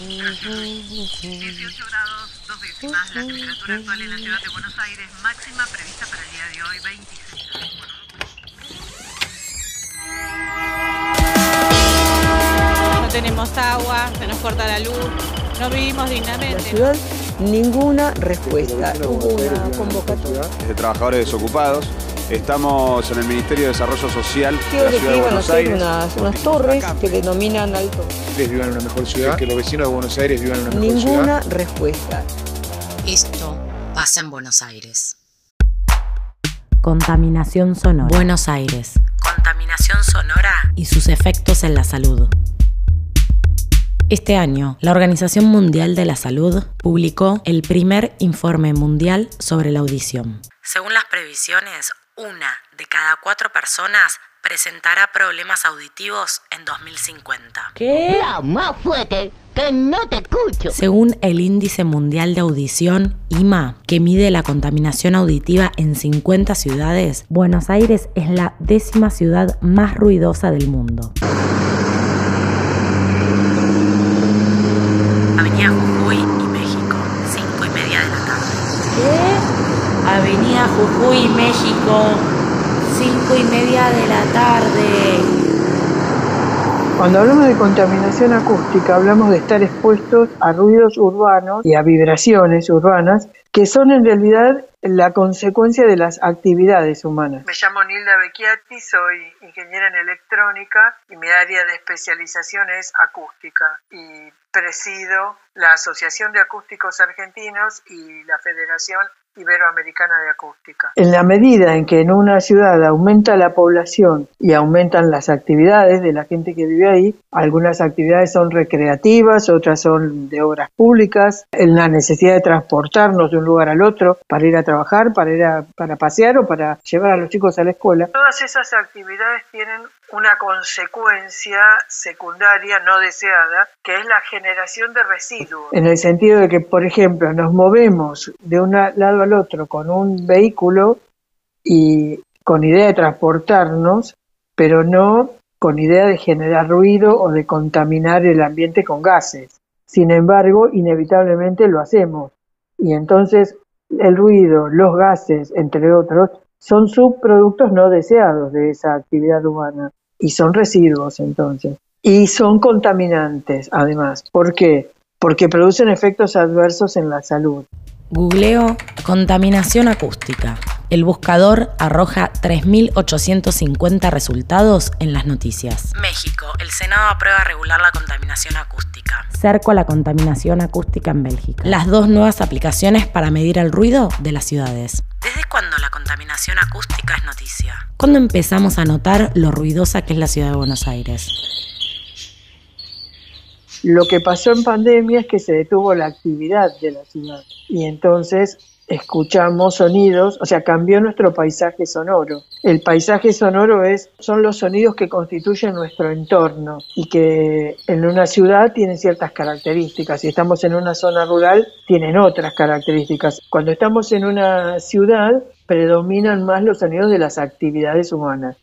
18 grados, dos décimas, la temperatura actual en la ciudad de Buenos Aires, máxima prevista para el día de hoy, 26 grados. No tenemos agua, se nos corta la luz, no vivimos dignamente. La ciudad, ninguna respuesta. Hubo una convocatoria. de trabajadores desocupados. Estamos en el Ministerio de Desarrollo Social de la que Ciudad de Buenos Aires. unas, unas torres que denominan alto. ustedes vivan en una mejor ciudad, que los vecinos de Buenos Aires vivan en una mejor ciudad. Ninguna respuesta. Esto pasa en Buenos Aires. Contaminación sonora. Buenos Aires. Contaminación sonora y sus efectos en la salud. Este año, la Organización Mundial de la Salud publicó el primer informe mundial sobre la audición. Según las previsiones, una de cada cuatro personas presentará problemas auditivos en 2050. ¿Qué? más fuerte que no te escucho. Según el Índice Mundial de Audición, IMA, que mide la contaminación auditiva en 50 ciudades, Buenos Aires es la décima ciudad más ruidosa del mundo. Avenida Jujuy y México, 5 y media de la tarde. ¿Qué? Avenida Jujuy, México, 5 y media de la tarde. Cuando hablamos de contaminación acústica, hablamos de estar expuestos a ruidos urbanos y a vibraciones urbanas que son en realidad la consecuencia de las actividades humanas. Me llamo Nilda Becchiati, soy ingeniera en electrónica y mi área de especialización es acústica y presido la Asociación de Acústicos Argentinos y la Federación Iberoamericana de Acústica. En la medida en que en una ciudad aumenta la población y aumentan las actividades de la gente que vive ahí, algunas actividades son recreativas, otras son de obras públicas, en la necesidad de transportarnos de un lugar al otro para ir a trabajar, para ir a, para pasear o para llevar a los chicos a la escuela. Todas esas actividades tienen una consecuencia secundaria no deseada, que es la generación de residuos. En el sentido de que, por ejemplo, nos movemos de un lado al otro con un vehículo y con idea de transportarnos, pero no con idea de generar ruido o de contaminar el ambiente con gases. Sin embargo, inevitablemente lo hacemos. Y entonces el ruido, los gases, entre otros, son subproductos no deseados de esa actividad humana y son residuos entonces. Y son contaminantes además. ¿Por? Porque producen efectos adversos en la salud. Googleo contaminación acústica. El buscador arroja 3.850 resultados en las noticias. México. El Senado aprueba regular la contaminación acústica. Cerco a la contaminación acústica en Bélgica. Las dos nuevas aplicaciones para medir el ruido de las ciudades. ¿Desde cuándo la contaminación acústica es noticia? ¿Cuándo empezamos a notar lo ruidosa que es la ciudad de Buenos Aires? Lo que pasó en pandemia es que se detuvo la actividad de la ciudad y entonces escuchamos sonidos, o sea, cambió nuestro paisaje sonoro. El paisaje sonoro es, son los sonidos que constituyen nuestro entorno y que en una ciudad tienen ciertas características. Si estamos en una zona rural, tienen otras características. Cuando estamos en una ciudad, predominan más los sonidos de las actividades humanas.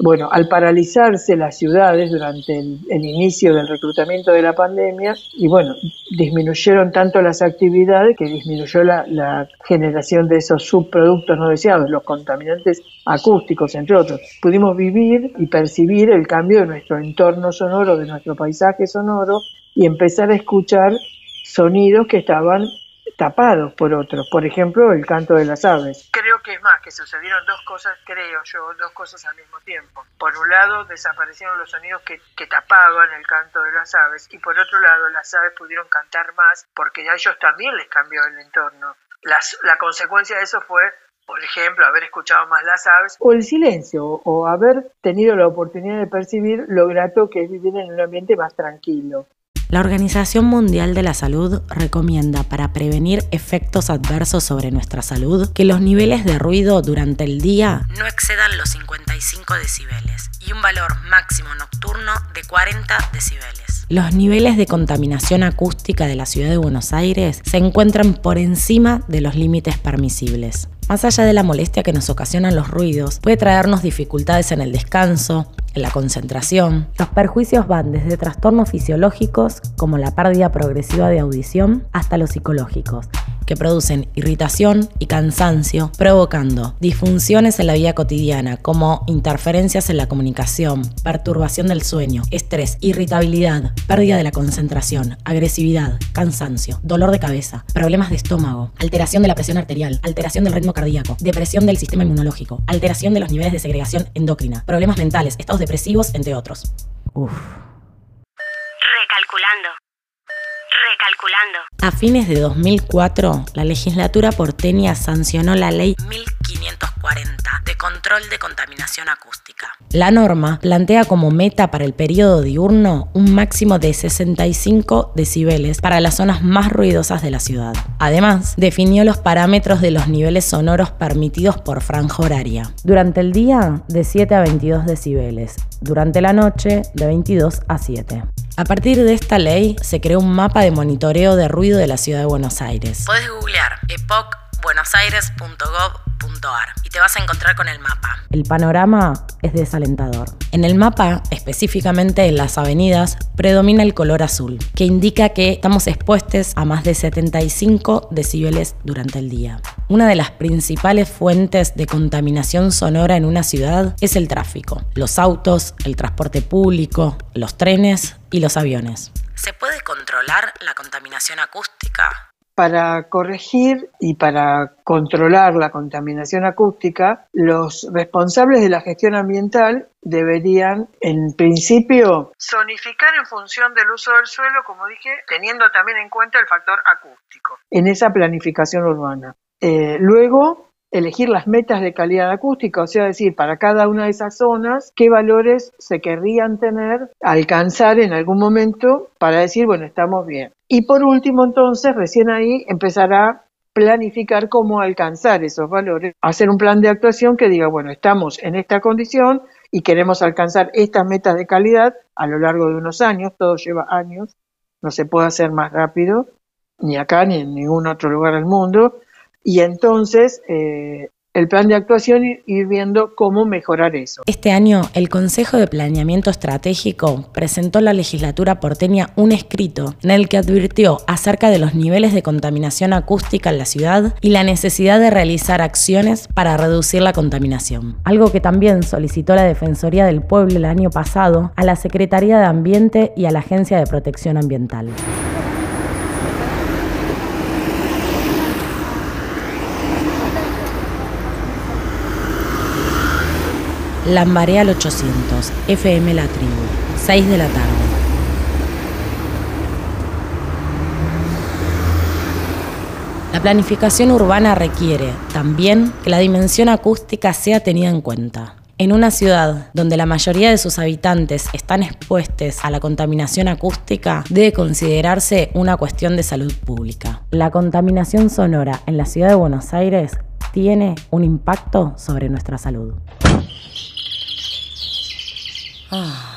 Bueno, al paralizarse las ciudades durante el, inicio del reclutamiento de la pandemia, y bueno, disminuyeron tanto las actividades que disminuyó la, la, generación de esos subproductos no deseados, los contaminantes acústicos, entre otros. Pudimos vivir y percibir el cambio de nuestro entorno sonoro, de nuestro paisaje sonoro, y empezar a escuchar sonidos que estaban tapados por otros, por ejemplo el canto de las aves. Que es más, que sucedieron dos cosas, creo yo, dos cosas al mismo tiempo. Por un lado, desaparecieron los sonidos que, tapaban el canto de las aves y por otro lado, las aves pudieron cantar más porque a ellos también les cambió el entorno. La consecuencia de eso fue por ejemplo, haber escuchado más las aves. O el silencio, o haber tenido la oportunidad de percibir lo grato que es vivir en un ambiente más tranquilo. La Organización Mundial de la Salud recomienda para prevenir efectos adversos sobre nuestra salud que los niveles de ruido durante el día no excedan los 55 decibeles y un valor máximo nocturno de 40 decibeles. Los niveles de contaminación acústica de la ciudad de Buenos Aires se encuentran por encima de los límites permisibles. Más allá de la molestia que nos ocasionan los ruidos, puede traernos dificultades en el descanso, en la concentración. Los perjuicios van desde trastornos fisiológicos, como la pérdida progresiva de audición, hasta los psicológicos, que producen irritación y cansancio, provocando disfunciones en la vida cotidiana, como interferencias en la comunicación, perturbación del sueño, estrés, irritabilidad, pérdida de la concentración, agresividad, cansancio, dolor de cabeza, problemas de estómago, alteración de la presión arterial, alteración del ritmo cardíaco, depresión del sistema inmunológico, alteración de los niveles de segregación endocrina, problemas mentales, estados depresivos, entre otros. Uf. A fines de 2004, la legislatura porteña sancionó la ley 1540 de control de contaminación acústica. La norma plantea como meta para el periodo diurno un máximo de 65 decibeles para las zonas más ruidosas de la ciudad. Además, definió los parámetros de los niveles sonoros permitidos por franja horaria. Durante el día, de 7 a 22 decibeles. Durante la noche, de 22 a 7. A partir de esta ley, se creó un mapa de monitoreo de ruido de la ciudad de Buenos Aires. Podés googlear epocbuenosaires.gov.ar y te vas a encontrar con el mapa. El panorama es desalentador. En el mapa, específicamente en las avenidas, predomina el color azul, que indica que estamos expuestos a más de 75 decibeles durante el día. Una de las principales fuentes de contaminación sonora en una ciudad es el tráfico, los autos, el transporte público, los trenes y los aviones. ¿Se puede controlar la contaminación acústica? Para corregir y para controlar la contaminación acústica, los responsables de la gestión ambiental deberían, en principio, Zonificar en función del uso del suelo, como dije, teniendo también en cuenta el factor acústico. en esa planificación urbana. Eh, luego, elegir las metas de calidad acústica, o sea, decir, para cada una de esas zonas, qué valores se querrían tener, alcanzar en algún momento para decir, bueno, estamos bien. Y por último, entonces, recién ahí empezar a planificar cómo alcanzar esos valores, hacer un plan de actuación que diga, bueno, estamos en esta condición y queremos alcanzar estas metas de calidad a lo largo de unos años, todo lleva años, no se puede hacer más rápido, ni acá ni en ningún otro lugar del mundo, y entonces eh, el plan de actuación ir, ir viendo cómo mejorar eso. Este año, el Consejo de Planeamiento Estratégico presentó a la legislatura porteña un escrito en el que advirtió acerca de los niveles de contaminación acústica en la ciudad y la necesidad de realizar acciones para reducir la contaminación. Algo que también solicitó la Defensoría del Pueblo el año pasado a la Secretaría de Ambiente y a la Agencia de Protección Ambiental. Lambaré al 800, FM La Tribu, 6 de la tarde. La planificación urbana requiere también que la dimensión acústica sea tenida en cuenta. En una ciudad donde la mayoría de sus habitantes están expuestos a la contaminación acústica, debe considerarse una cuestión de salud pública. La contaminación sonora en la ciudad de Buenos Aires tiene un impacto sobre nuestra salud. Ah.